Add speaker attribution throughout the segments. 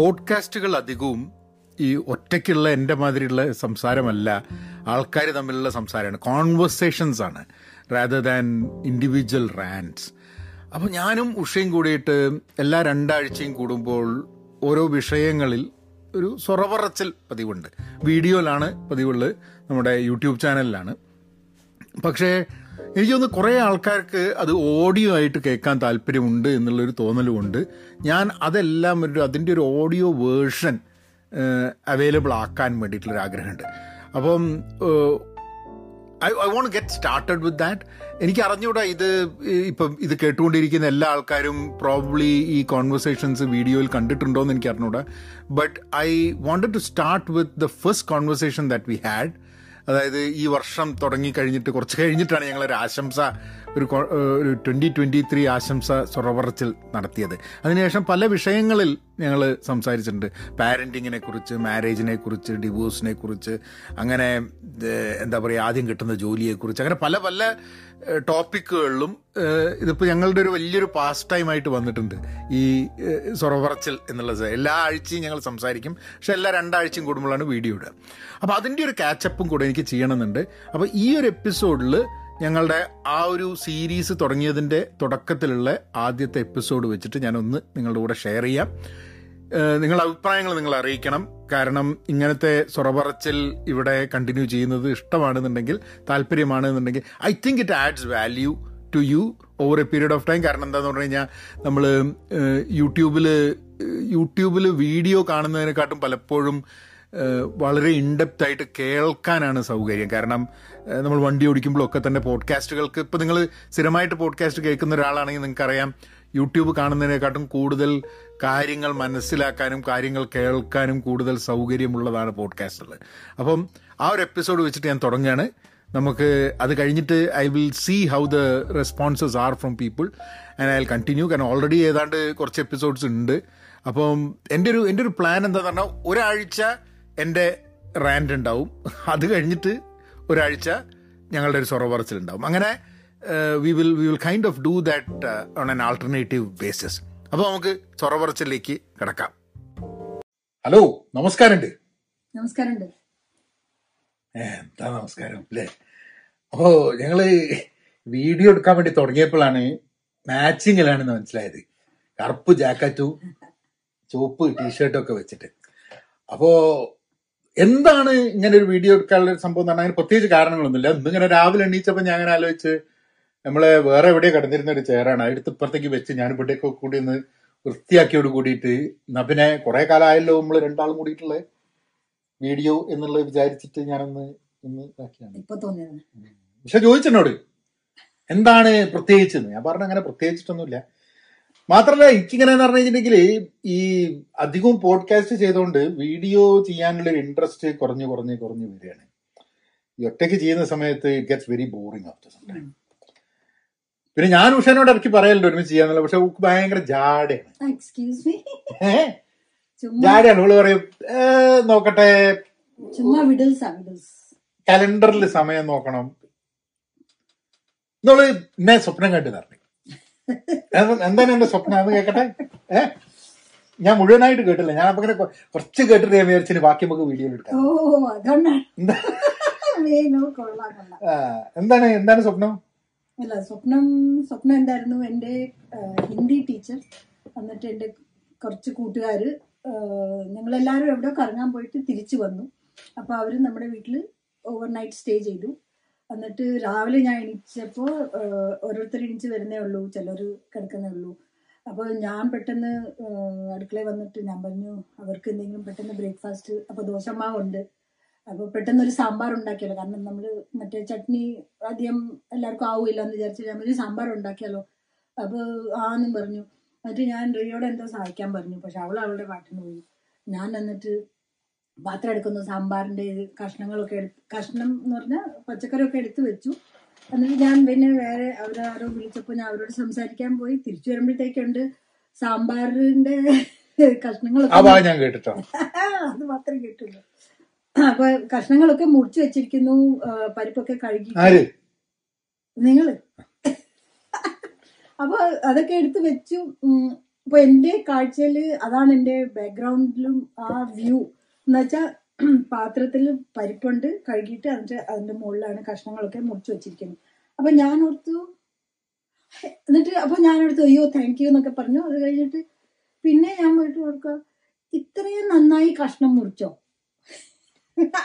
Speaker 1: പോഡ്കാസ്റ്റുകൾ അധികവും ഈ ഒറ്റയ്ക്കുള്ള എന്റെ മാതിരിയുള്ള സംസാരമല്ല. ആൾക്കാർ തമ്മിലുള്ള സംസാരമാണ് കോൺവെർസേഷൻസ് ആണ്. റാദർ ദാൻ ഇൻഡിവിജ്വൽ റാൻഡ്സ് അപ്പോൾ ഞാനും ഉഷയും കൂടിയിട്ട് എല്ലാ രണ്ടാഴ്ചയും കൂടുമ്പോൾ ഓരോ വിഷയങ്ങളിൽ ഒരു സ്വറവറച്ചൽ പതിവുണ്ട്. വീഡിയോയിലാണ് പതിവുള്ളത്. നമ്മുടെ യൂട്യൂബ് ചാനലിലാണ്. പക്ഷേ എനിക്ക് തോന്നുന്നു കുറേ ആൾക്കാർക്ക് അത് ഓഡിയോ ആയിട്ട് കേൾക്കാൻ താല്പര്യമുണ്ട് എന്നുള്ളൊരു തോന്നലുമുണ്ട്. ഞാൻ അതെല്ലാം ഒരു അതിന്റെ ഒരു ഓഡിയോ വേർഷൻ അവൈലബിൾ ആക്കാൻ വേണ്ടിയിട്ടുള്ളൊരു ആഗ്രഹമുണ്ട് അപ്പം I I want get started with that എനിക്ക് അറിഞ്ഞൂടാ ഇത് ഇപ്പം ഇത് കേട്ടുകൊണ്ടിരിക്കുന്ന എല്ലാ ആൾക്കാരും പ്രോബ്ലി ഈ കോൺവെർസേഷൻസ് വീഡിയോയിൽ കണ്ടിട്ടുണ്ടോ എന്ന് എനിക്ക് അറിഞ്ഞൂടാ but I wanted to start with the first conversation that we had അതായത് ഈ വർഷം തുടങ്ങി കഴിഞ്ഞിട്ട് കുറച്ച് കഴിഞ്ഞിട്ടാണ് ഞങ്ങളൊരു ആശംസ ഒരു ഒരു ട്വന്റി ട്വന്റി ത്രീ ആശംസ സ്വറവറച്ചിൽ നടത്തിയത്. അതിനുശേഷം പല വിഷയങ്ങളിൽ ഞങ്ങൾ സംസാരിച്ചിട്ടുണ്ട്. പാരന്റിങ്ങിനെ കുറിച്ച് മാരേജിനെ കുറിച്ച് ഡിവോഴ്സിനെ കുറിച്ച് അങ്ങനെ എന്താ പറയുക ആദ്യം കിട്ടുന്ന ജോലിയെക്കുറിച്ച് അങ്ങനെ പല പല ടോപ്പിക്കുകളിലും ഇതിപ്പോൾ ഞങ്ങളുടെ ഒരു വലിയൊരു പാസ്റ്റ് ടൈം ആയിട്ട് വന്നിട്ടുണ്ട്. ഈ സൊറവറച്ചൽ എന്നുള്ളത് എല്ലാ ആഴ്ചയും ഞങ്ങൾ സംസാരിക്കും. പക്ഷെ എല്ലാ രണ്ടാഴ്ചയും കൂടുമ്പോഴാണ് വീഡിയോ ഇടുക. അപ്പോൾ അതിന്റെ ഒരു കാച്ചപ്പും കൂടെ എനിക്ക് ചെയ്യണമെന്നുണ്ട്. അപ്പോൾ ഈ ഒരു എപ്പിസോഡിൽ ഞങ്ങളുടെ ആ ഒരു സീരീസ് തുടങ്ങിയതിന്റെ തുടക്കത്തിലുള്ള ആദ്യത്തെ എപ്പിസോഡ് വെച്ചിട്ട് ഞാനൊന്ന് നിങ്ങളുടെ കൂടെ ഷെയർ ചെയ്യാം. നിങ്ങളുടെ അഭിപ്രായങ്ങൾ നിങ്ങൾ അറിയിക്കണം. കാരണം ഇങ്ങനത്തെ സ്വറപറച്ചിൽ ഇവിടെ കണ്ടിന്യൂ ചെയ്യുന്നത് ഇഷ്ടമാണെന്നുണ്ടെങ്കിൽ താല്പര്യമാണെന്നുണ്ടെങ്കിൽ I think it adds value to you over a period of time കാരണം എന്താണെന്ന് പറഞ്ഞു കഴിഞ്ഞാൽ നമ്മൾ യൂട്യൂബിൽ യൂട്യൂബിൽ വീഡിയോ കാണുന്നതിനെക്കാട്ടും പലപ്പോഴും വളരെ ഇൻഡെപ്ത് ആയിട്ട് കേൾക്കാനാണ് സൗകര്യം. കാരണം നമ്മൾ വണ്ടി ഓടിക്കുമ്പോഴൊക്കെ തന്നെ പോഡ്കാസ്റ്റുകൾക്ക് ഇപ്പോൾ നിങ്ങൾ സ്ഥിരമായിട്ട് പോഡ്കാസ്റ്റ് കേൾക്കുന്ന ഒരാളാണെങ്കിൽ നിങ്ങൾക്കറിയാം യൂട്യൂബ് കാണുന്നതിനെക്കാട്ടും കൂടുതൽ കാര്യങ്ങൾ മനസ്സിലാക്കാനും കാര്യങ്ങൾ കേൾക്കാനും കൂടുതൽ സൗകര്യമുള്ളതാണ് പോഡ്കാസ്റ്റുകൾ അപ്പം ആ ഒരു എപ്പിസോഡ് വെച്ചിട്ട് ഞാൻ തുടങ്ങുകയാണ്. നമുക്ക് അത് കഴിഞ്ഞിട്ട് I will see how the responses are from people and I will continue കാരണം ഓൾറെഡി ഏതാണ്ട് കുറച്ച് എപ്പിസോഡ്സ് ഉണ്ട്. അപ്പം എന്റെ ഒരു എന്റെ ഒരു പ്ലാൻ എന്താണെന്ന് പറഞ്ഞാൽ ഒരാഴ്ച എന്റെ റാൻഡ് ഉണ്ടാവും. അത് കഴിഞ്ഞിട്ട് ഒരാഴ്ച ഞങ്ങളുടെ ഒരു സൊറവറച്ചിലുണ്ടാവും. അങ്ങനെ we will we will kind of do that on an alternative basis അപ്പോൾ നമുക്ക് ചൊറപറച്ചിലേക്ക് കിടക്കാം. ഹലോ നമസ്കാരമുണ്ട്.
Speaker 2: നമസ്കാരമുണ്ട്.
Speaker 1: എന്താ നമസ്കാരം അല്ലേ? അപ്പോ ഞങ്ങൾ വീഡിയോ എടുക്കാൻ വേണ്ടി തുടങ്ങിയപ്പോഴാണ് മാച്ചിങ്ങിലാണെന്ന് മനസ്സിലായത്. കറുപ്പ് ജാക്കറ്റും ചുവപ്പ് ടീഷർട്ടും ഒക്കെ വെച്ചിട്ട്. അപ്പോ എന്താണ് ഇങ്ങനെ ഒരു വീഡിയോ എടുക്കാനുള്ള ഒരു സംഭവം എന്ന് പറഞ്ഞാൽ അതിന് പ്രത്യേകിച്ച് കാരണങ്ങളൊന്നുമില്ല. ഇന്നിങ്ങനെ രാവിലെ എണീച്ചപ്പോൾ ഞാൻ അങ്ങനെ ആലോചിച്ച് നമ്മളെ വേറെ എവിടെയോ കിടന്നിരുന്ന ഒരു ചെയറാണ് അടുത്ത് ഇപ്പുറത്തേക്ക് വെച്ച് ഞാൻ ഇവിടേക്ക് കൂടി ഒന്ന് വൃത്തിയാക്കിയോട് കൂടിയിട്ട് എന്നാ പിന്നെ കുറെ കാലമായല്ലോ നമ്മൾ രണ്ടാളും കൂടിയിട്ടുള്ള? വീഡിയോ എന്നുള്ളത് വിചാരിച്ചിട്ട് ഞാനൊന്ന് ഇന്ന് ഇതാക്കിയാണ് പക്ഷെ ചോദിച്ചെന്നോട് എന്താണ് പ്രത്യേകിച്ച് ഞാൻ പറഞ്ഞ അങ്ങനെ പ്രത്യേകിച്ചിട്ടൊന്നുമില്ല. മാത്രമല്ല എനിക്കിങ്ങനെ എന്ന് പറഞ്ഞു കഴിഞ്ഞിട്ടുണ്ടെങ്കിൽ ഈ അധികവും പോഡ്കാസ്റ്റ് ചെയ്തുകൊണ്ട് വീഡിയോ ചെയ്യാനുള്ള ഒരു ഇൻട്രസ്റ്റ് കുറഞ്ഞു കുറഞ്ഞ് കുറഞ്ഞു വരികയാണ്. ഈ ഒറ്റയ്ക്ക് ചെയ്യുന്ന സമയത്ത് it gets very boring after some time പിന്നെ ഞാൻ ഉഷനോട് ഇറക്കി പറയലുണ്ട് ഒരുമിച്ച് ചെയ്യാന്നുള്ള പക്ഷെ ഉക്ക് ഭയങ്കര ജാടയാണ്
Speaker 2: എക്സ്ക്യൂസ് മീ
Speaker 1: ജാടയാണ് പറയും നോക്കട്ടെ
Speaker 2: ചുമ്മാ വിഡിൽസ് ആ വിഡിൽസ്
Speaker 1: കലണ്ടറിൽ സമയം നോക്കണം. എന്നുള്ള എന്നെ സ്വപ്നം കണ്ടു പറഞ്ഞു എന്താണ് എന്റെ സ്വപ്നം? എന്ന് കേക്കട്ടെ. ഏ? ഞാൻ മുഴുവനായിട്ട് കേട്ടില്ല. ഞാൻ അപ്പൊ കുറച്ച് കേട്ടിട്ട് ഞാൻ വിചാരിച്ചു ബാക്കി നമുക്ക് വീഡിയോ എടുക്കാം. എന്താണ് എന്താണ് സ്വപ്നം?
Speaker 2: അല്ല സ്വപ്നം സ്വപ്നം എന്തായിരുന്നു? എന്റെ ഹിന്ദി ടീച്ചർ എന്നിട്ട് എന്റെ കുറച്ച് കൂട്ടുകാർ ഞങ്ങളെല്ലാവരും എവിടെയോ കറങ്ങാൻ പോയിട്ട് തിരിച്ചു വന്നു. അപ്പോൾ അവർ നമ്മുടെ വീട്ടിൽ ഓവർ നൈറ്റ് സ്റ്റേ ചെയ്തു. എന്നിട്ട് രാവിലെ ഞാൻ എണീച്ചപ്പോൾ ഓരോരുത്തർ എണീച്ച് വരുന്നേ ഉള്ളൂ ചിലർ കിടക്കുന്നേ ഉള്ളൂ. അപ്പോൾ ഞാൻ പെട്ടെന്ന് അടുക്കളയിൽ വന്നിട്ട് ഞാൻ പറഞ്ഞു അവർക്ക് എന്തെങ്കിലും പെട്ടെന്ന് ബ്രേക്ക്ഫാസ്റ്റ് അപ്പോൾ ദോശമാവുണ്ട് അപ്പോൾ പെട്ടെന്ന് ഒരു സാമ്പാർ ഉണ്ടാക്കിയല്ലോ കാരണം നമ്മൾ മറ്റേ ചട്നി ആദ്യം എല്ലാവർക്കും ആവില്ല എന്ന് വിചാരിച്ചു ഒരു സാമ്പാർ ഉണ്ടാക്കിയാലോ? അപ്പോൾ ആന്നും പറഞ്ഞു. എന്നിട്ട് ഞാൻ റിയോടെ എന്തോ സഹായിക്കാൻ പറഞ്ഞു. പക്ഷെ അവൾ അവളുടെ പാട്ടിന് പോയി. ഞാൻ എന്നിട്ട് പാത്രം എടുക്കുന്നു സാമ്പാറിന്റെ കഷ്ണങ്ങളൊക്കെ എടുത്ത് കഷ്ണം എന്ന് പറഞ്ഞാൽ പച്ചക്കറിയൊക്കെ എടുത്തു വെച്ചു. എന്നിട്ട് ഞാൻ പിന്നെ വേറെ അവരാരോ വിളിച്ചപ്പോൾ ഞാൻ അവരോട് സംസാരിക്കാൻ പോയി. തിരിച്ചു വരുമ്പോഴത്തേക്കുണ്ട് സാമ്പാറിന്റെ കഷ്ണങ്ങളൊക്കെ അത് മാത്രം കേട്ടുള്ളൂ. അപ്പൊ കഷ്ണങ്ങളൊക്കെ മുറിച്ചു വെച്ചിരിക്കുന്നു പരിപ്പൊക്കെ കഴുകി. നിങ്ങൾ. അപ്പൊ അതൊക്കെ എടുത്ത് വെച്ചു. ഇപ്പൊ എന്റെ കാഴ്ചയിൽ അതാണ് എന്റെ ബാക്ക്ഗ്രൗണ്ടിലും ആ വ്യൂ എന്ന് വെച്ചാ പാത്രത്തിൽ പരിപ്പുണ്ട് കഴുകിയിട്ട് അതിന്റെ അതിന്റെ മുകളിലാണ് കഷ്ണങ്ങളൊക്കെ മുറിച്ചു വെച്ചിരിക്കുന്നത്. അപ്പൊ ഞാൻ ഓർത്തു എന്നിട്ട് അപ്പൊ ഞാൻ എടുത്തു അയ്യോ താങ്ക് യു എന്നൊക്കെ പറഞ്ഞു. അത് കഴിഞ്ഞിട്ട് പിന്നെ ഞാൻ പോയിട്ട് ഓർക്കുക ഇത്രയും നന്നായി കഷ്ണം മുറിച്ചോ?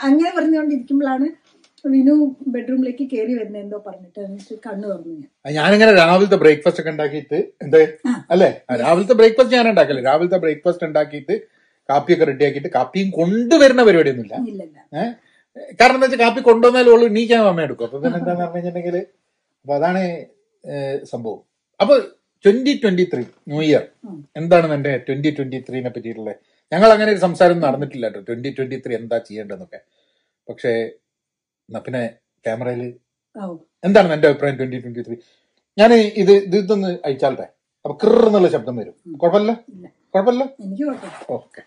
Speaker 2: അങ്ങനെ പറഞ്ഞുകൊണ്ടിരിക്കുമ്പോഴാണ് വിനു ബെഡ്റൂമിലേക്ക് കയറി വരുന്നത് എന്തോ പറഞ്ഞിട്ട് എന്നിട്ട് കണ്ണു തുറന്നു ഞാൻ.
Speaker 1: ഞാനിങ്ങനെ രാവിലത്തെ ബ്രേക്ക്ഫാസ്റ്റ് ഒക്കെ ഉണ്ടാക്കിയിട്ട് എന്ത്? അല്ലേ? രാവിലത്തെ ബ്രേക്ക്ഫാസ്റ്റ് ഞാൻ ഉണ്ടാക്കല്ലേ രാവിലത്തെ ബ്രേക്ക്ഫാസ്റ്റ് ഉണ്ടാക്കിയിട്ട് കാപ്പിയൊക്കെ റെഡി ആക്കിയിട്ട് കാപ്പിയും കൊണ്ടുവരുന്ന പരിപാടിയൊന്നുമില്ല. കാരണം എന്താ വെച്ചാൽ കാപ്പി കൊണ്ടുവന്നാലും ഉള്ളു നീക്കാൻ അമ്മ എടുക്കും. അപ്പൊ പിന്നെ എന്താന്ന് പറഞ്ഞു കഴിഞ്ഞിട്ടുണ്ടെങ്കിൽ അപ്പൊ അതാണ് സംഭവം. അപ്പൊ twenty twenty three new
Speaker 2: year
Speaker 1: എന്താണ് എന്റെ ട്വന്റി ട്വന്റി ത്രീനെ പറ്റിയിട്ടുള്ളത് ഞങ്ങൾ അങ്ങനെ ഒരു സംസാരം നടന്നിട്ടില്ല കേട്ടോ ട്വന്റി ട്വന്റി ത്രീ എന്താ ചെയ്യേണ്ടതെന്നൊക്കെ. പക്ഷേ എന്നാ പിന്നെ ക്യാമറയിൽ എന്താണ് എന്റെ അഭിപ്രായം ട്വന്റി ട്വന്റി ത്രീ ഞാൻ ഇത് ഇത് ഇതൊന്ന് അയച്ചാലേ അപ്പൊ കിർ എന്നുള്ള ശബ്ദം വരും. കുഴപ്പമില്ല? കുഴപ്പമില്ല? Okay.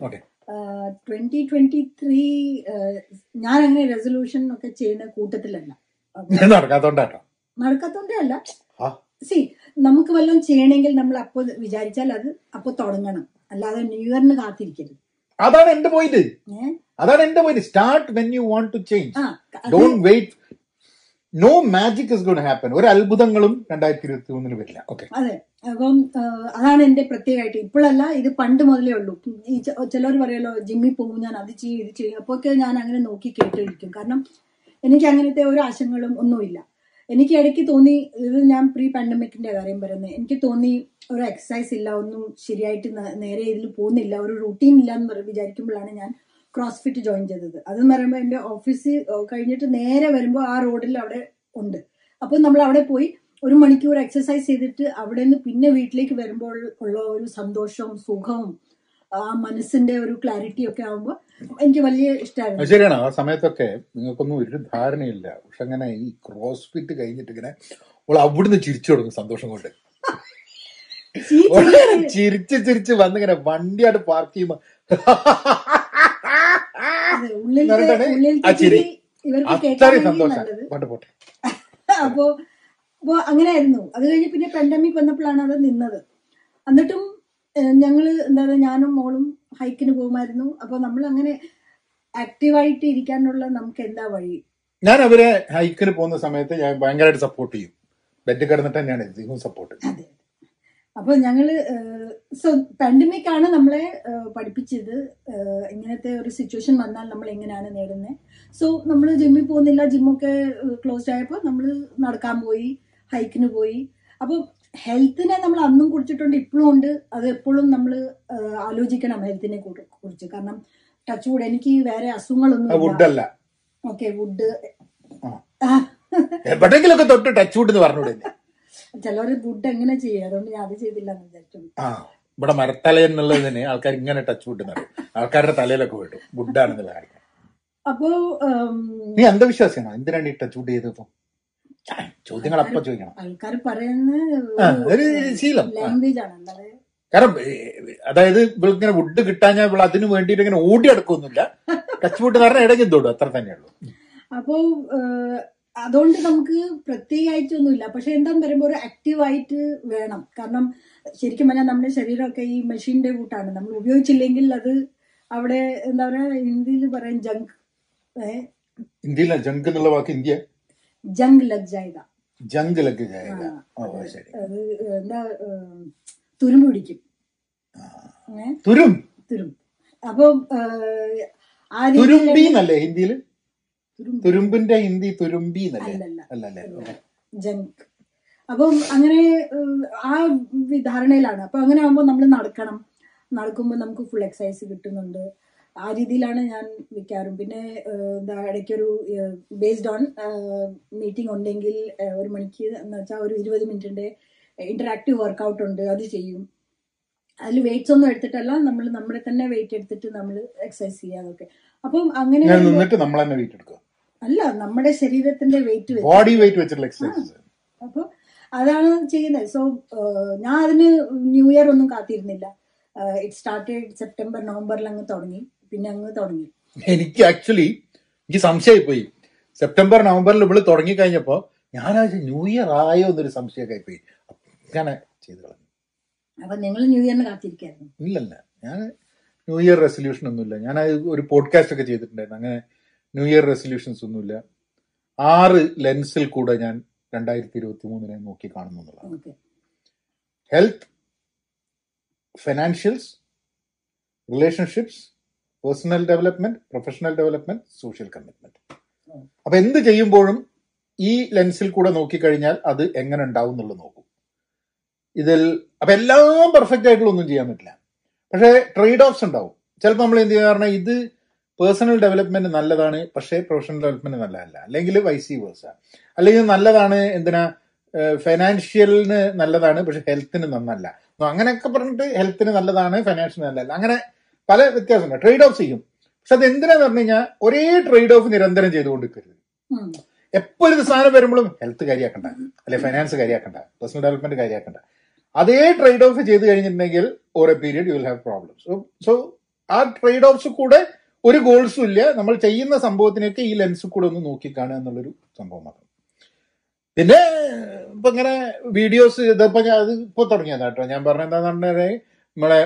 Speaker 1: Okay.
Speaker 2: Twenty twenty three ഞാൻ അങ്ങനെ റെസൊല്യൂഷൻ ഒക്കെ ചെയ്യുന്ന കൂട്ടത്തിലല്ല.
Speaker 1: നടക്കാത്തോണ്ടാട്ടോ.
Speaker 2: നടക്കാത്തോണ്ടേ അല്ല. സി നമുക്ക് വല്ലതും ചെയ്യണമെങ്കിൽ നമ്മൾ അപ്പൊ വിചാരിച്ചാൽ അത് അപ്പൊ തുടങ്ങണം. അല്ലാതെ ന്യൂ ഇയറിന് കാത്തിരിക്കരുത്.
Speaker 1: അതാണ് എന്റെ പോയിന്റ് അതാണ് എന്റെ point start when you want
Speaker 2: to change
Speaker 1: don't wait no magic is gone happen ഒരു അത്ഭുതങ്ങളും രണ്ടായിരത്തി ഇരുപത്തി മൂന്നിന് വരില്ല. ഓക്കെ
Speaker 2: അതെ. അപ്പം അതാണ് എന്റെ പ്രത്യേകമായിട്ട്. ഇപ്പോഴല്ല ഇത് പണ്ട് മുതലേ ഉള്ളൂ. ഈ ചിലർ പറയുമല്ലോ ജിമ്മിൽ പോകും ഞാൻ അത് ചെയ്യും ഇത് ചെയ്യും. അപ്പോഴൊക്കെ ഞാൻ അങ്ങനെ നോക്കി കേട്ടിരിക്കും കാരണം എനിക്ക് അങ്ങനത്തെ ഒരു ആശങ്കകളും ഒന്നുമില്ല. എനിക്ക് ഇടയ്ക്ക് തോന്നി ഇത് ഞാൻ പ്രീ പാൻഡമിക്കിന്റെ കാര്യം പറയുന്നത്. എനിക്ക് തോന്നി ഒരു എക്സസൈസ് ഇല്ല ഒന്നും ശരിയായിട്ട് നേരെ ഇതിൽ പോകുന്നില്ല ഒരു റൂട്ടീൻ ഇല്ല എന്ന് പറ- വിചാരിക്കുമ്പോഴാണ് ഞാൻ ക്രോസ് ഫിറ്റ് ജോയിൻ ചെയ്തത്. അതെന്ന് പറയുമ്പോൾ എന്റെ ഓഫീസ് കഴിഞ്ഞിട്ട് നേരെ വരുമ്പോൾ ആ റോഡിൽ അവിടെ ഉണ്ട്. അപ്പൊ നമ്മൾ അവിടെ പോയി ഒരു മണിക്കൂർ എക്സസൈസ് ചെയ്തിട്ട് അവിടെ നിന്ന് പിന്നെ വീട്ടിലേക്ക് വരുമ്പോൾ ഉള്ള ഒരു സന്തോഷവും സുഖവും ആ മനസ്സിന്റെ ഒരു ക്ലാരിറ്റി ഒക്കെ ആവുമ്പോൾ എനിക്ക് വലിയ ഇഷ്ടമാണ്
Speaker 1: ശരിയാണ്. ആ സമയത്തൊക്കെ നിങ്ങൾക്കൊന്നും ഒരു ധാരണയില്ല. പക്ഷെ അങ്ങനെ ഈ ക്രോസ് ഫിറ്റ് കഴിഞ്ഞിട്ട് ഇങ്ങനെ അവൾ അവിടുന്ന് ചിരിച്ചു തുടങ്ങും സന്തോഷം കൊണ്ട്. ചിരിച്ച് ചിരിച്ച് വന്നിങ്ങനെ വണ്ടിയായിട്ട് പാർക്ക് ചെയ്യുമ്പോ അത്രയും സന്തോഷം. പോട്ടെ
Speaker 2: അപ്പോ അപ്പോ അങ്ങനെയായിരുന്നു. അത് കഴിഞ്ഞ് പിന്നെ പെൻഡമിക് വന്നപ്പോഴാണ് അത് നിന്നത്. എന്നിട്ടും ഞങ്ങൾ എന്താ പറയുക ഞാനും മോളും ഹൈക്കിന് പോകുമായിരുന്നു. അപ്പൊ നമ്മൾ അങ്ങനെ ആക്റ്റീവായിട്ട് ഇരിക്കാനുള്ള നമുക്ക് എന്താ വഴി?
Speaker 1: ഞാൻ അവരെ ഹൈക്കിന് പോകുന്ന സമയത്ത് ഞാൻ ഭയങ്കരമായിട്ട് സപ്പോർട്ട് ചെയ്യും. ബെഡ് കിടന്നിട്ട് തന്നെയാണ് ഇതിനും സപ്പോർട്ട്
Speaker 2: അതെ അപ്പൊ ഞങ്ങൾ സോ പാൻഡമിക് ആണ് നമ്മളെ പഠിപ്പിച്ചത്. ഇങ്ങനത്തെ ഒരു സിറ്റുവേഷൻ വന്നാൽ നമ്മൾ എങ്ങനെയാണ് നേടുന്നത് സോ നമ്മൾ ജിമ്മിൽ പോകുന്നില്ല ജിമ്മൊക്കെ ക്ലോസ്ഡ് ആയപ്പോൾ നമ്മൾ നടക്കാൻ പോയി ഹൈക്കിന് പോയി. അപ്പോൾ ഹെൽത്തിനെ നമ്മൾ അന്നും കുടിച്ചിട്ടുണ്ട് ഇപ്പോഴും ഉണ്ട്. അത് എപ്പോഴും നമ്മൾ ആലോചിക്കണം ഹെൽത്തിനെ കുറിച്ച്. കാരണം ടച്ച് വുഡ് എനിക്ക് വേറെ അസുഖങ്ങളൊന്നും ഓക്കെ വുഡ്.
Speaker 1: എവിടെങ്കിലൊക്കെ തൊട്ട് ടച്ച് വുഡ് എന്ന് പറഞ്ഞൂടെ എന്നെ?
Speaker 2: വുഡ് എങ്ങനെ ചെയ്യും? അതുകൊണ്ട് ഞാൻ അത് ചെയ്തില്ല എന്ന് വിചാരിച്ചു
Speaker 1: ഇവിടെ മരത്തല എന്നുള്ളതിന് ആൾക്കാർ ഇങ്ങനെ ടച്ച് വുഡ് നടക്കും ആൾക്കാരുടെ തലയിലൊക്കെ വിടും വുഡാണെന്നുള്ള കാര്യം.
Speaker 2: അപ്പോ
Speaker 1: നീ അന്ധവിശ്വാസിയാണോ? എന്തിനാണ് ഈ ടച്ച് വുഡ് ചെയ്തപ്പോ ചോദ്യങ്ങൾ അപ്പൊ ചോദിക്കണം.
Speaker 2: ആൾക്കാർ
Speaker 1: പറയുന്നത് ഒരു ശീലം. കാരണം അതായത് ഇവളിങ്ങനെ വുഡ് കിട്ടാഞ്ഞാൽ ഇവിടെ അതിന് വേണ്ടിയിട്ട് ഇങ്ങനെ ഓടി അടക്കൊന്നുമില്ല ടച്ച് വുഡ് കാരണം ഇടയ്ക്ക് തൊടും. അത്ര തന്നെയുള്ളൂ
Speaker 2: അപ്പോ അതുകൊണ്ട് നമുക്ക് പ്രത്യേകമായിട്ടൊന്നുമില്ല പക്ഷെ എന്താന്ന് പറയുമ്പോൾ ഒരു ആക്റ്റീവായിട്ട് വേണം. കാരണം ശരിക്കും പറഞ്ഞാൽ നമ്മുടെ ശരീരമൊക്കെ ഈ മെഷീന്റെ കൂട്ടാണ് നമ്മൾ ഉപയോഗിച്ചില്ലെങ്കിൽ അത് അവിടെ എന്താ പറയാ ഹിന്ദിയിൽ പറയാൻ ജങ്ക്
Speaker 1: ഇന്ത്യയിലെ ജങ്ക് എന്നുള്ള വാക്ക് ഇന്ത്യ?
Speaker 2: ജങ്ക് ലഗ് ജായത
Speaker 1: ജങ്ക് ലഗ് ജായത ഓ ശരി.
Speaker 2: അത് എന്താ ഏഹ്, തുരുമ്പ് പിടിക്കും. ഏ?
Speaker 1: തുരും
Speaker 2: തുരുമ്പ്. അപ്പൊ ഏഹ്, ആ
Speaker 1: തുരുമ്പി എന്നല്ലേ ഹിന്ദിയിൽ
Speaker 2: തുരുമ്പ്.
Speaker 1: തുരുമ്പിന്റെ ഹിന്ദി തുരുമ്പി എന്നല്ലേ
Speaker 2: അല്ലല്ല. ജങ്ക്. അപ്പം അങ്ങനെ ഏഹ്, ആ ധാരണയിലാണ്. അപ്പൊ അങ്ങനെ ആകുമ്പോൾ നമ്മൾ നടക്കണം. നടക്കുമ്പോൾ നമുക്ക് ഫുൾ എക്സസൈസ് കിട്ടുന്നുണ്ട്. ആ രീതിയിലാണ് ഞാൻ വിൽക്കാറും പിന്നെ എന്താ ഇടയ്ക്കൊരു ബേസ്ഡ് ഓൺ മീറ്റിംഗ് ഉണ്ടെങ്കിൽ ഒരു മണിക്ക് എന്ന് വെച്ചാൽ ഒരു ഇരുപത് മിനിറ്റിന്റെ ഇന്ററാക്റ്റീവ് വർക്കൗട്ട് ഉണ്ട് അത് ചെയ്യും. അതിൽ വെയിറ്റ്സ് ഒന്നും എടുത്തിട്ടല്ല നമ്മൾ നമ്മളെ തന്നെ വെയിറ്റ് എടുത്തിട്ട് നമ്മൾ എക്സസൈസ് ചെയ്യാതൊക്കെ അപ്പം അങ്ങനെ
Speaker 1: നിന്നിട്ട് നമ്മൾ തന്നെ വെയിറ്റ് എടുക്കുക.
Speaker 2: അല്ല നമ്മുടെ ശരീരത്തിന്റെ വെയിറ്റ്
Speaker 1: ബോഡി വെയിറ്റ് വെച്ചിട്ടുള്ള എക്സസൈസ്
Speaker 2: അപ്പോൾ അതാണ് ചെയ്യുന്നത്. സോ ഞാൻ അതിന് ന്യൂ ഇയർ ഒന്നും കാത്തിരുന്നില്ല. ഇറ്റ് സ്റ്റാർട്ടഡ് സെപ്റ്റംബർ നവംബറിൽ അങ്ങ് തുടങ്ങി. പിന്നെ അങ്ങ് തുടങ്ങി.
Speaker 1: എനിക്ക് ആക്ച്വലി എനിക്ക് സംശയമായി. പോയി സെപ്റ്റംബർ നവംബറിൽ ഇവൾ തുടങ്ങി കഴിഞ്ഞപ്പോ ഞാനാഴ്ച ന്യൂ ഇയർ ആയോ എന്നൊരു സംശയമൊക്കെ ആയിപ്പോയി. അങ്ങനെ ചെയ്തു കളഞ്ഞു.
Speaker 2: അപ്പൊ നിങ്ങൾ ന്യൂ ഇയറിന് കാത്തിരിക്കായിരുന്നു?
Speaker 1: ഇല്ലല്ല. ഞാൻ ന്യൂ ഇയർ റെസൊല്യൂഷൻ ഒന്നുമില്ല. ഞാൻ ഒരു പോഡ്കാസ്റ്റ് ഒക്കെ ചെയ്തിട്ടുണ്ടായിരുന്നു. അങ്ങനെ ന്യൂ ഇയർ റെസൊല്യൂഷൻസ് ഒന്നുമില്ല. ആറ് ലെൻസിൽ കൂടെ ഞാൻ രണ്ടായിരത്തി ഇരുപത്തി മൂന്നിനെ നോക്കി കാണുന്നു എന്നുള്ളതാണ്. Health financials relationships personal development professional development social commitment അപ്പൊ എന്ത് ചെയ്യുമ്പോഴും ഈ ലെൻസിൽ കൂടെ നോക്കിക്കഴിഞ്ഞാൽ അത് എങ്ങനെ ഉണ്ടാവും എന്നുള്ളത് നോക്കും. ഇതിൽ അപ്പൊ എല്ലാം പെർഫെക്റ്റ് ആയിട്ടുള്ള ഒന്നും ചെയ്യാൻ പറ്റില്ല. പക്ഷേ ട്രേഡ് ഓഫ്സ് ഉണ്ടാവും. ചിലപ്പോൾ നമ്മൾ എന്ത് ചെയ്യുക ഇത് പേഴ്സണൽ ഡെവലപ്മെന്റ് നല്ലതാണ് പക്ഷേ പ്രൊഫഷണൽ ഡെവലപ്മെന്റ് നല്ലതല്ല. അല്ലെങ്കിൽ വൈസി വേഴ്സ അല്ലെങ്കിൽ നല്ലതാണ് എന്തിനാ ഫൈനാൻഷ്യലിന് നല്ലതാണ് പക്ഷെ ഹെൽത്തിന് നന്നല്ല. അങ്ങനെയൊക്കെ പറഞ്ഞിട്ട് ഹെൽത്തിന് നല്ലതാണ് ഫൈനാൻഷ്യൽ നല്ലതല്ല അങ്ങനെ പല വ്യത്യാസമുണ്ട്. ട്രേഡ് ഓഫ് ചെയ്യും. പക്ഷെ അത് എന്തിനാന്ന് പറഞ്ഞു കഴിഞ്ഞാൽ ഒരേ ട്രേഡ് ഓഫ് നിരന്തരം ചെയ്തുകൊണ്ടിരിക്കരുത്. എപ്പോ ഒരു സാധനം വരുമ്പോഴും ഹെൽത്ത് കാര്യമാക്കണ്ട അല്ലെ ഫൈനാൻസ് കാര്യമാക്കണ്ട പേഴ്സണൽ ഡെവലപ്മെന്റ് കാര്യമാക്കണ്ട അതേ ട്രേഡ് ഓഫ് ചെയ്ത് കഴിഞ്ഞിട്ടുണ്ടെങ്കിൽ or a period you will have problems so ആ ട്രേഡ് ഓഫ്സ് കൂടെ ഒരു ഗോൾസും ഇല്ല. നമ്മൾ ചെയ്യുന്ന സംഭവത്തിനൊക്കെ ഈ ലെൻസ് കൂടെ ഒന്ന് നോക്കിക്കാണുക എന്നുള്ളൊരു സംഭവം മാത്രം. പിന്നെ ഇപ്പൊ ഇങ്ങനെ വീഡിയോസ് ഇതിപ്പോ ഞാൻ അത് ഇപ്പൊ തുടങ്ങിയതാ കേട്ടോ. ഞാൻ പറഞ്ഞ എന്താന്ന് പറഞ്ഞാൽ നമ്മളെ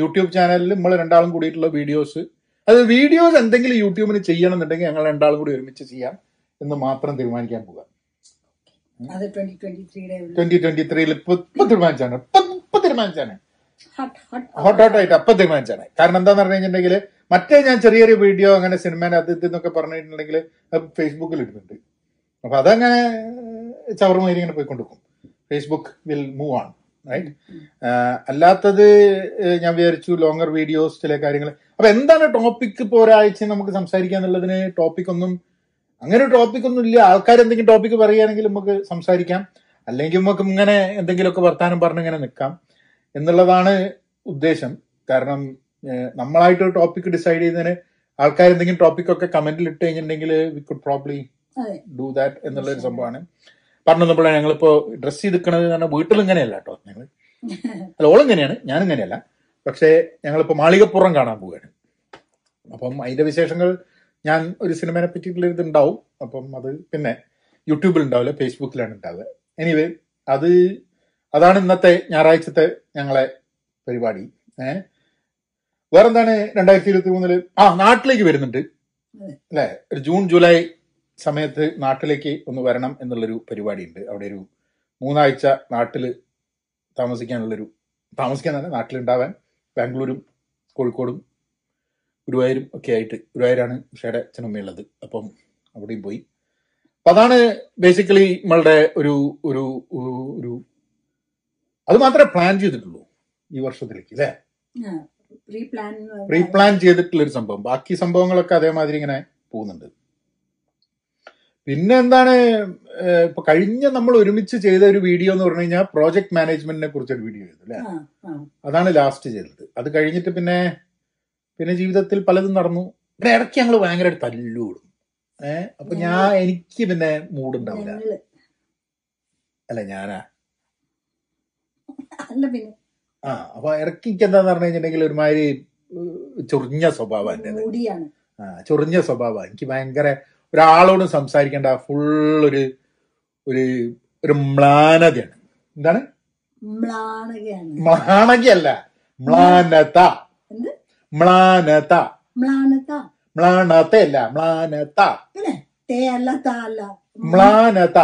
Speaker 1: യൂട്യൂബ് ചാനലിൽ നമ്മൾ രണ്ടാളും കൂടിയിട്ടുള്ള വീഡിയോസ്. അത് വീഡിയോസ് എന്തെങ്കിലും യൂട്യൂബിന് ചെയ്യണം എന്നുണ്ടെങ്കിൽ ഞങ്ങൾ രണ്ടാളും കൂടി ഒരുമിച്ച് ചെയ്യാം എന്ന് മാത്രം തീരുമാനിക്കാൻ
Speaker 2: പോവുക ട്വന്റി ട്വന്റി ത്രീയുടെ
Speaker 1: ട്വന്റി ട്വന്റി ത്രീയിൽ ഇപ്പൊ ഇപ്പൊ തീരുമാനിച്ചാണ്. ഇപ്പൊ ഇപ്പൊ തീരുമാനിച്ചാണ്.
Speaker 2: ഹട്ട് ഹട്ട്
Speaker 1: ഹോട്ട് ഹോട്ട് ആയിട്ട് അപ്പൊ തീരുമാനിച്ചാണ്. കാരണം എന്താന്ന് പറഞ്ഞു കഴിഞ്ഞിട്ടുണ്ടെങ്കിൽ മറ്റേ ഞാൻ ചെറിയൊരു വീഡിയോ അങ്ങനെ സിനിമേനെ അത് ഇത് എന്നൊക്കെ പറഞ്ഞിട്ടുണ്ടെങ്കിൽ ഫേസ്ബുക്കിൽ ഇടുന്നുണ്ട്. അപ്പൊ അതങ്ങനെ ചവർമാരി ഇങ്ങനെ പോയിക്കൊണ്ടിരിക്കും. Facebook will move on right അല്ലാത്തത് ഏഹ്, ഞാൻ വിചാരിച്ചു ലോങ്ങർ വീഡിയോസ് ചില കാര്യങ്ങൾ അപ്പൊ എന്താണ് ടോപ്പിക് ഇപ്പോൾ ഒരാഴ്ച നമുക്ക് സംസാരിക്കുക എന്നുള്ളതിന് ടോപ്പിക് ഒന്നും അങ്ങനെ ഒരു ടോപ്പിക് ഒന്നും ഇല്ല. ആൾക്കാർ എന്തെങ്കിലും ടോപ്പിക് പറയുകയാണെങ്കിൽ നമുക്ക് സംസാരിക്കാം. അല്ലെങ്കിൽ നമുക്ക് ഇങ്ങനെ എന്തെങ്കിലുമൊക്കെ വർത്താനം പറഞ്ഞ് ഇങ്ങനെ നിൽക്കാം എന്നുള്ളതാണ് ഉദ്ദേശം. കാരണം നമ്മളായിട്ട് ടോപ്പിക് ഡിസൈഡ് ചെയ്യുന്നതിന് ആൾക്കാർ എന്തെങ്കിലും ടോപ്പിക് ഒക്കെ കമന്റിൽ ഇട്ട് കഴിഞ്ഞിട്ടുണ്ടെങ്കിൽ we
Speaker 2: could
Speaker 1: probably do that എന്നുള്ളൊരു സംഭവമാണ്. പറഞ്ഞു നമ്മളെ ഞങ്ങളിപ്പോ ഡ്രസ് ചെയ്തിക്കണത് പറഞ്ഞാൽ വീട്ടിൽ ഇങ്ങനെയല്ല കേട്ടോ. ഞങ്ങൾ അല്ല ഓളിങ്ങനെയാണ് ഞാൻ ഇങ്ങനെയല്ല. പക്ഷേ ഞങ്ങളിപ്പോ മാളികപ്പുറം കാണാൻ പോവുകയാണ്. അപ്പം അതിന്റെ വിശേഷങ്ങൾ ഞാൻ ഒരു സിനിമയെ പറ്റിയിട്ടുള്ള ഇത് ഉണ്ടാവും അപ്പം അത് പിന്നെ യൂട്യൂബിൽ ഉണ്ടാവില്ല ഫേസ്ബുക്കിലാണ് ഉണ്ടാവുക. എനിവേ അത് അതാണ് ഇന്നത്തെ ഞായറാഴ്ചത്തെ ഞങ്ങളെ പരിപാടി. ഏഹ് വേറെന്താണ് രണ്ടായിരത്തി ഇരുപത്തി മൂന്നിൽ ആ നാട്ടിലേക്ക് വരുന്നുണ്ട്. അല്ലെ? ഒരു ജൂൺ ജൂലൈ സമയത്ത് നാട്ടിലേക്ക് ഒന്ന് വരണം എന്നുള്ളൊരു പരിപാടിയുണ്ട്. അവിടെ ഒരു മൂന്നാഴ്ച നാട്ടിൽ താമസിക്കാനുള്ളൊരു താമസിക്കാൻ തന്നെ നാട്ടിലുണ്ടാവാൻ ബാംഗ്ലൂരും കോഴിക്കോടും ഗുരുവായൂരും ഒക്കെ ആയിട്ട് ഗുരുവായൂരാണ് ഷേടെ അച്ഛനമ്മയുള്ളത്. അപ്പം അവിടെയും പോയി. അപ്പം അതാണ് ബേസിക്കലി നമ്മളുടെ ഒരു ഒരു ഒരു- അത് മാത്രമേ പ്ലാൻ ചെയ്തിട്ടുള്ളൂ ഈ വർഷത്തിലേക്ക് അല്ലേ?
Speaker 2: പ്രീ പ്ലാൻ
Speaker 1: പ്രീ പ്ലാൻ ചെയ്തിട്ടുള്ള ഒരു സംഭവം. ബാക്കി സംഭവങ്ങളൊക്കെ അതേമാതിരി ഇങ്ങനെ പോകുന്നുണ്ട്. പിന്നെ എന്താണ് ഇപ്പൊ കഴിഞ്ഞ നമ്മൾ ഒരുമിച്ച് ചെയ്ത ഒരു വീഡിയോ എന്ന് പറഞ്ഞു കഴിഞ്ഞാൽ പ്രോജക്ട് മാനേജ്മെന്റിനെ കുറിച്ചൊരു വീഡിയോ ചെയ്തു അല്ലെ? അതാണ് ലാസ്റ്റ് ചെയ്തത്. അത് കഴിഞ്ഞിട്ട് പിന്നെ പിന്നെ ജീവിതത്തിൽ പലതും നടന്നു. പിന്നെ ഇടയ്ക്ക് ഞങ്ങൾ ഭയങ്കരമായിട്ട് തല്ലൂടും ഏഹ് അപ്പൊ ഞാൻ എനിക്ക് പിന്നെ മൂടുണ്ടാവില്ല.
Speaker 2: ഞങ്ങൾ.
Speaker 1: അല്ല ഞാനാ.
Speaker 2: അല്ല പിന്നെ.
Speaker 1: ആ അപ്പൊ ഇടയ്ക്ക് എനിക്ക് എന്താന്ന് പറഞ്ഞു കഴിഞ്ഞിട്ടുണ്ടെങ്കിൽ ഒരുമാതിരി ചൊറിഞ്ഞ സ്വഭാവം എന്റെ ചൊറിഞ്ഞ സ്വഭാവം. എനിക്ക് ഭയങ്കര ഒരാളോടും സംസാരിക്കേണ്ട. ഫുൾ ഒരു ഒരു ഒരു മ്ലാനതയാണ്. എന്താണ്?
Speaker 2: മ്ലാനകയല്ല.
Speaker 1: മ്ലാണകയല്ല മ്ലാനത മ്ലാനത.
Speaker 2: മ്ലാനത.
Speaker 1: മ്ലാനതയല്ല. മ്ലാനത. മ്ലാനത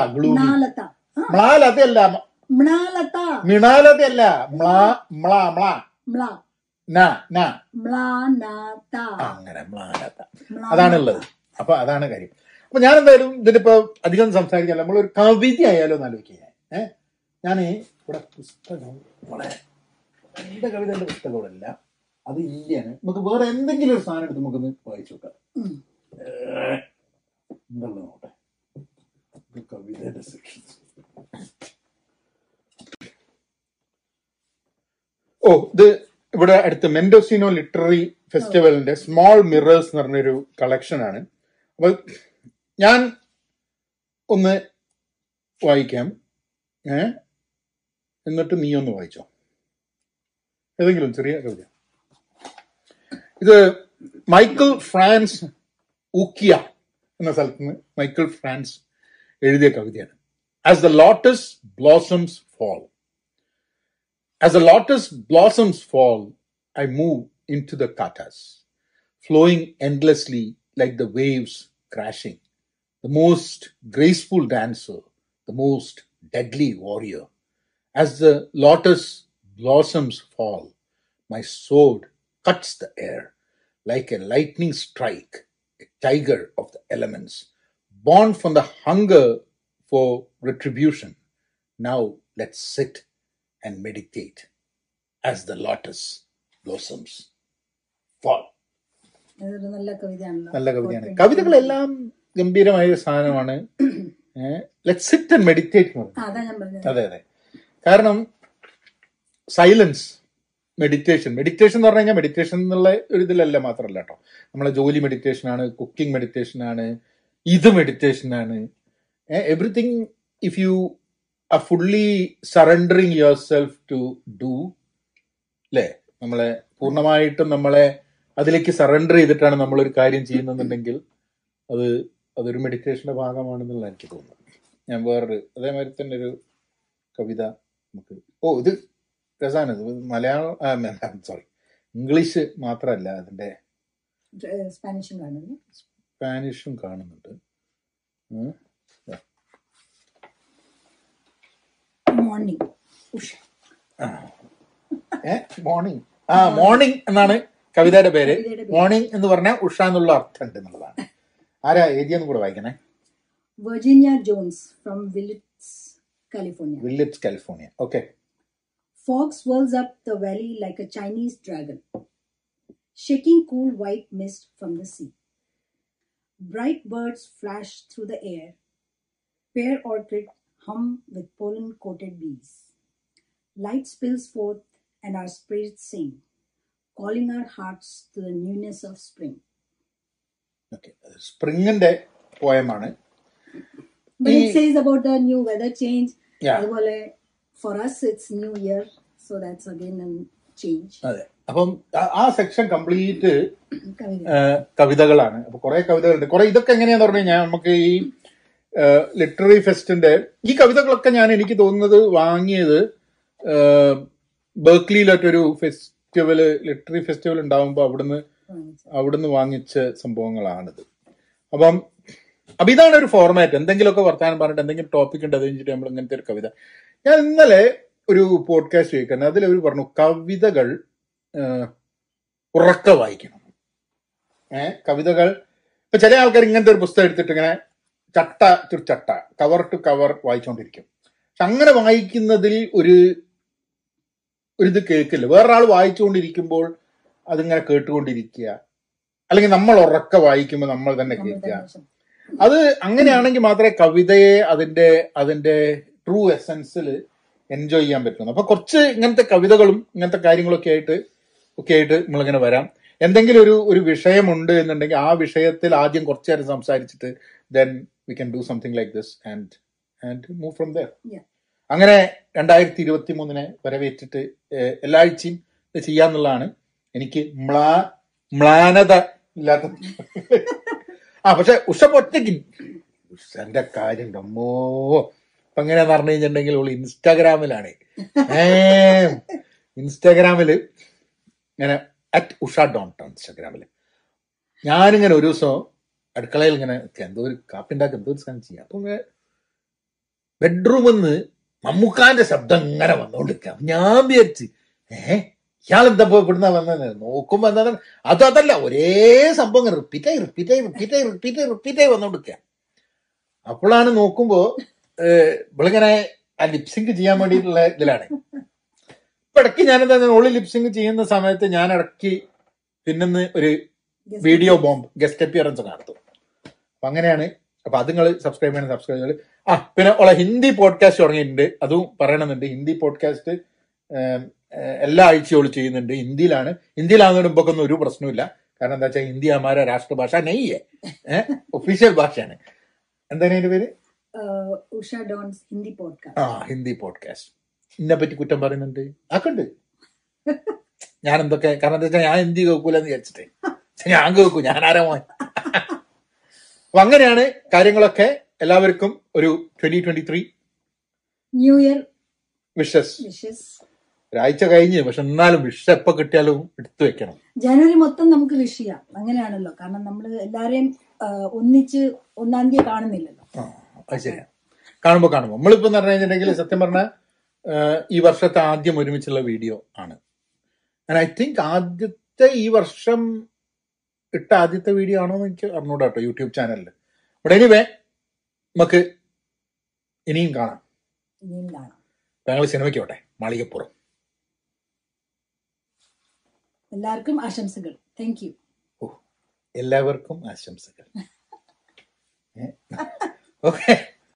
Speaker 1: മ്ലാലതയല്ല.
Speaker 2: മ്ലാലത.
Speaker 1: മ്ലാ മ്ലാ മ്ലാ. അങ്ങനെ മ്ലാനത. അതാണുള്ളത്. അപ്പൊ അതാണ് കാര്യം. അപ്പൊ ഞാൻ എന്തായാലും ഇതിനിപ്പോ അധികം സംസാരിക്കാൻ നമ്മളൊരു കവിത ആയാലോ എന്ന് ആലോചിക്കുക ഏഹ് ഞാൻ ഇവിടെ പുസ്തകം വളരെ എന്റെ കവിതയുടെ എന്റെ ഇവിടെ അത് ഇന്ത്യയാണ് നമുക്ക് വേറെ എന്തെങ്കിലും ഒരു സാധനം എടുത്ത് നമുക്കൊന്ന് വായിച്ചു നോക്കാം. എന്തുള്ളത് നോട്ടെ കവിതയുടെ സെക്ഷൻ. ഓ ഇത് ഇവിടെ അടുത്ത് മെൻഡോസിനോ ലിറ്റററി ഫെസ്റ്റിവലിന്റെ സ്മോൾ മിറേഴ്സ് എന്ന് പറഞ്ഞൊരു കളക്ഷൻ ആണ് ഞാൻ ഒന്ന് വായിക്കാം. ഏ? എന്നിട്ട് നീ ഒന്ന് വായിച്ചോ. ഏതെങ്കിലും ചെറിയ കവിത. ഇത് മൈക്കിൾ ഫ്രാൻസ് ഊക്കിയ എന്ന സ്ഥലത്ത് നിന്ന് മൈക്കിൾ ഫ്രാൻസ് എഴുതിയ കവിതയാണ്. As the lotus blossoms fall As the lotus blossoms fall, I move into the katas, flowing endlessly like the waves crashing, the most graceful dancer, the most deadly warrior. As the lotus blossoms fall, my sword cuts the air like a lightning strike, a tiger of the elements, born from the hunger for retribution. Now let's sit and meditate as the lotus blossoms fall.
Speaker 2: നല്ല
Speaker 1: കവിതയാണ്. കവിതകളെല്ലാം ഗംഭീരമായ ഒരു സാധനമാണ്. Let sit and meditate
Speaker 2: അതെ
Speaker 1: അതെ കാരണം silence meditation meditation എന്ന് പറഞ്ഞു കഴിഞ്ഞാൽ മെഡിറ്റേഷൻ എന്നുള്ള ഒരു ഇതിലല്ല മാത്രമല്ല കേട്ടോ. നമ്മളെ ജോലി മെഡിറ്റേഷൻ ആണ് കുക്കിംഗ് മെഡിറ്റേഷൻ ആണ് ഇത് മെഡിറ്റേഷൻ ആണ്. Everything if you ah fully surrendering yourself to do അല്ലേ നമ്മളെ പൂർണമായിട്ടും നമ്മളെ അതിലേക്ക് സറണ്ടർ ചെയ്തിട്ടാണ് നമ്മൾ ഒരു കാര്യം ചെയ്യുന്നുണ്ടെങ്കിൽ അത് അതൊരു മെഡിറ്റേഷന്റെ ഭാഗമാണെന്നുള്ള എനിക്ക് തോന്നുന്നു. ഞാൻ വേറൊരു അതേമാതിരി തന്നെ ഒരു കവിത നമുക്ക് ഓ ഇത് രസാണ്. ഇത് മലയാളം സോറി ഇംഗ്ലീഷ് മാത്രമല്ല അതിന്റെ
Speaker 2: സ്പാനിഷും കാണുന്നു.
Speaker 1: സ്പാനിഷും കാണുന്നുണ്ട്.
Speaker 2: മോർണിംഗ്
Speaker 1: മോർണിംഗ് ആ മോർണിംഗ് എന്നാണ് കവിതയുടെ പേര്
Speaker 2: കവിതയുടെ പേര്.
Speaker 1: മോർണിംഗ് എന്ന് പറഞ്ഞാൽ ഉഷ എന്നുള്ള അർത്ഥം ഉണ്ട് എന്നുള്ളതാണ് ആരാ എഴുതിയെന്ന് കൂടെ വായിക്കണേ
Speaker 2: Virginia Jones from Willits California
Speaker 1: Willits California okay
Speaker 2: Fog swirls up the valley like a Chinese dragon, shaking cool white mist from the sea. Bright birds flash through the air. Pear orchid hum with pollen coated bees. Light spills forth and our spirits sing, Calling our hearts to the newness of spring.
Speaker 1: Okay സ്പ്രിങ്ങിന്റെ പോയമാണ്
Speaker 2: But it says about the new weather change. അതുപോലെ for us, it's new year, so that's again a
Speaker 1: അതെ. അപ്പം ആ- section complete കവിതകളാണ്. അപ്പൊ കുറെ കവിതകളുണ്ട്. കുറെ ഇതൊക്കെ എങ്ങനെയാന്ന് പറഞ്ഞു കഴിഞ്ഞാൽ നമുക്ക് ഈ ലിറ്റററി ഫെസ്റ്റിന്റെ ഈ കവിതകളൊക്കെ ഞാൻ എനിക്ക് തോന്നുന്നത് വാങ്ങിയത് ബേക്ക്ലിയിലൊറ്റൊരു ഫെസ്റ്റിവൽ ലിറ്ററി ഫെസ്റ്റിവൽ ഉണ്ടാവുമ്പോൾ അവിടുന്ന് അവിടുന്ന് വാങ്ങിച്ച സംഭവങ്ങളാണിത്. അപ്പം അപ്പൊ ഇതാണ് ഒരു ഫോർമാറ്റ് എന്തെങ്കിലുമൊക്കെ വർത്താനം പറഞ്ഞിട്ട് എന്തെങ്കിലും ടോപ്പിക് ഉണ്ട് അത് കഴിഞ്ഞിട്ട് നമ്മൾ ഇങ്ങനത്തെ ഒരു കവിത. ഞാൻ ഇന്നലെ ഒരു പോഡ്കാസ്റ്റ് കേൾക്കുന്നത് അതിൽ അവർ പറഞ്ഞു കവിതകൾ ഉറക്ക വായിക്കണം. ഏ കവിതകൾ. ഇപ്പൊ ചില ആൾക്കാർ ഇങ്ങനത്തെ ഒരു പുസ്തകം എടുത്തിട്ട് ഇങ്ങനെ ചട്ട ടു ചട്ട കവർ ടു കവർ വായിച്ചുകൊണ്ടിരിക്കും പക്ഷെ അങ്ങനെ വായിക്കുന്നതിൽ ഒരു ഒരു ഇത് കേൾക്കില്ല. വേറൊരാൾ വായിച്ചുകൊണ്ടിരിക്കുമ്പോൾ അതിങ്ങനെ കേട്ടുകൊണ്ടിരിക്കുക. അല്ലെങ്കിൽ നമ്മൾ ഉറക്ക വായിക്കുമ്പോൾ നമ്മൾ തന്നെ കേൾക്കുക. അത് അങ്ങനെയാണെങ്കിൽ മാത്രമേ കവിതയെ അതിന്റെ അതിന്റെ ട്രൂ എസൻസിൽ എൻജോയ് ചെയ്യാൻ പറ്റുള്ളൂ. അപ്പൊ കുറച്ച് ഇങ്ങനത്തെ കവിതകളും ഇങ്ങനത്തെ കാര്യങ്ങളൊക്കെ ആയിട്ട് ഒക്കെ ആയിട്ട് നമ്മളിങ്ങനെ വരാം. എന്തെങ്കിലും ഒരു ഒരു വിഷയമുണ്ട് എന്നുണ്ടെങ്കിൽ ആ വിഷയത്തിൽ ആദ്യം കുറച്ചു നേരം സംസാരിച്ചിട്ട് then we can do something like this and and move from
Speaker 2: there.
Speaker 1: അങ്ങനെ രണ്ടായിരത്തി ഇരുപത്തി മൂന്നിനെ വരവേറ്റിട്ട് എല്ലാ ആഴ്ചയും ചെയ്യാന്നുള്ളതാണ് എനിക്ക് മ്ലാ മ്ലാനത ഇല്ലാത്ത ആ പക്ഷെ ഉഷ ഒറ്റയ്ക്ക്. ഉഷന്റെ കാര്യം അമ്മോ. ഇപ്പൊ എങ്ങനെ പറഞ്ഞു കഴിഞ്ഞിട്ടുണ്ടെങ്കിൽ ഉള്ളു ഇൻസ്റ്റാഗ്രാമിലാണ്. ഇൻസ്റ്റാഗ്രാമിൽ ഇങ്ങനെ അറ്റ് ഉഷ ഡോണ്ട് ഇൻസ്റ്റാഗ്രാമിൽ. ഞാനിങ്ങനെ ഒരു ദിവസം അടുക്കളയിൽ ഇങ്ങനെ എന്തോ ഒരു കാപ്പിണ്ടാക്കി എന്തോ ഒരു സാധനം ചെയ്യാം. അപ്പൊ ബെഡ്റൂമിൽ നിന്ന് മമ്മൂക്കാന്റെ ശബ്ദം ഇങ്ങനെ വന്നോണ്ടിരിക്കാം. ഞാൻ വിചാരിച്ച് ഏ ഇയാളെന്താ പോയി ഇവിടുന്ന വന്നത് നോക്കുമ്പോ എന്താ അത് അതല്ല ഒരേ സംഭവം റിപ്പീറ്റായി റിപ്പീറ്റായി റിപ്പീറ്റായി റിപ്പീറ്റായി റിപ്പീറ്റായി വന്നോണ്ടിരിക്കുക അപ്പോഴാണ് നോക്കുമ്പോ ഏഹ്, ഇവളിങ്ങനെ ആ ലിപ്സിങ്ക് ചെയ്യാൻ വേണ്ടിയിട്ടുള്ള ഇതിലാണ്. ഇപ്പൊ ഇടയ്ക്ക് ഞാൻ എന്താ ഓളി ലിപ്സിങ്ക് ചെയ്യുന്ന സമയത്ത് ഞാൻ ഇടയ്ക്ക് പിന്നെന്ന് ഒരു വീഡിയോ ബോംബ് ഗസ്റ്റ് അപ്പിയറൻസ് നടത്തും. അപ്പൊ അങ്ങനെയാണ് അപ്പൊ അത് നിങ്ങൾ സബ്സ്ക്രൈബ് ചെയ്യണം സബ്സ്ക്രൈബ് ചെയ്ത് ആ പിന്നെ ഉള്ള ഹിന്ദി പോഡ്കാസ്റ്റ് തുടങ്ങിയിട്ടുണ്ട്. അതും പറയണമെന്നുണ്ട്. ഹിന്ദി പോഡ്കാസ്റ്റ് എല്ലാ ആഴ്ചയോളും ചെയ്യുന്നുണ്ട്. ഹിന്ദിയിലാണ്. ഹിന്ദിയിലാകുന്നതിന് മുമ്പൊക്കെ ഒരു പ്രശ്നമില്ല കാരണം എന്താ വെച്ചാൽ ഹിന്ദി അമാര രാഷ്ട്രഭാഷ നെയ്യേ. ഒഫീഷ്യൽ ഭാഷയാണ്. എന്താണ് അതിന്റെ പേര്?
Speaker 2: ഉഷ ഡോൺസ് ഹിന്ദി പോഡ്കാസ്റ്റ്
Speaker 1: ആ ഹിന്ദി പോഡ്കാസ്റ്റ് എന്നെ പറ്റി കുറ്റം പറയുന്നുണ്ട്. ആക്കുണ്ട്. ഞാൻ എന്തൊക്കെ കാരണം എന്താ വെച്ചാൽ ഞാൻ ഹിന്ദി കേൾക്കൂലെന്ന് വിചാരിച്ചിട്ടേ. ഞാൻ കേൾക്കൂ. ഞാൻ ആരാ മോൻ? അപ്പൊ അങ്ങനെയാണ് കാര്യങ്ങളൊക്കെ എല്ലാവർക്കും ഒരു twenty twenty three
Speaker 2: new year
Speaker 1: wishes
Speaker 2: wishes.
Speaker 1: ഒരാഴ്ച കഴിഞ്ഞ് പക്ഷെ എന്നാലും വിഷ എപ്പോ കിട്ടിയാലും എടുത്തു വെക്കണം.
Speaker 2: ജനുവരി മൊത്തം നമുക്ക് വിഷ് ചെയ്യാം. അങ്ങനെയാണല്ലോ. കാരണം നമ്മൾ എല്ലാരെയും ഒന്നിച്ച് ഒന്നാം തീയതി കാണുന്നില്ലല്ലോ.
Speaker 1: ശരിയാ. കാണുമ്പോ കാണുമ്പോ. നമ്മളിപ്പോ പറഞ്ഞു കഴിഞ്ഞിട്ടുണ്ടെങ്കിൽ സത്യം പറഞ്ഞ ഈ വർഷത്തെ ആദ്യം ഒരുമിച്ചുള്ള വീഡിയോ ആണ്. ഐ തിങ്ക് ആദ്യത്തെ ഈ വർഷം ഇട്ട ആദ്യത്തെ വീഡിയോ ആണോ എന്ന് എനിക്ക് അറിഞ്ഞൂടാ കേട്ടോ യൂട്യൂബ് ചാനലിൽ ഇവിടെ എനിവേ നമുക്ക് ഇനിയും കാണാം.
Speaker 2: ഇനിയും കാണാം.
Speaker 1: ഞങ്ങൾ സിനിമയ്ക്ക് പോട്ടെ. മാളികപ്പുറം.
Speaker 2: എല്ലാവർക്കും ആശംസകൾ. താങ്ക് യു
Speaker 1: എല്ലാവർക്കും ആശംസകൾ. ഓക്കെ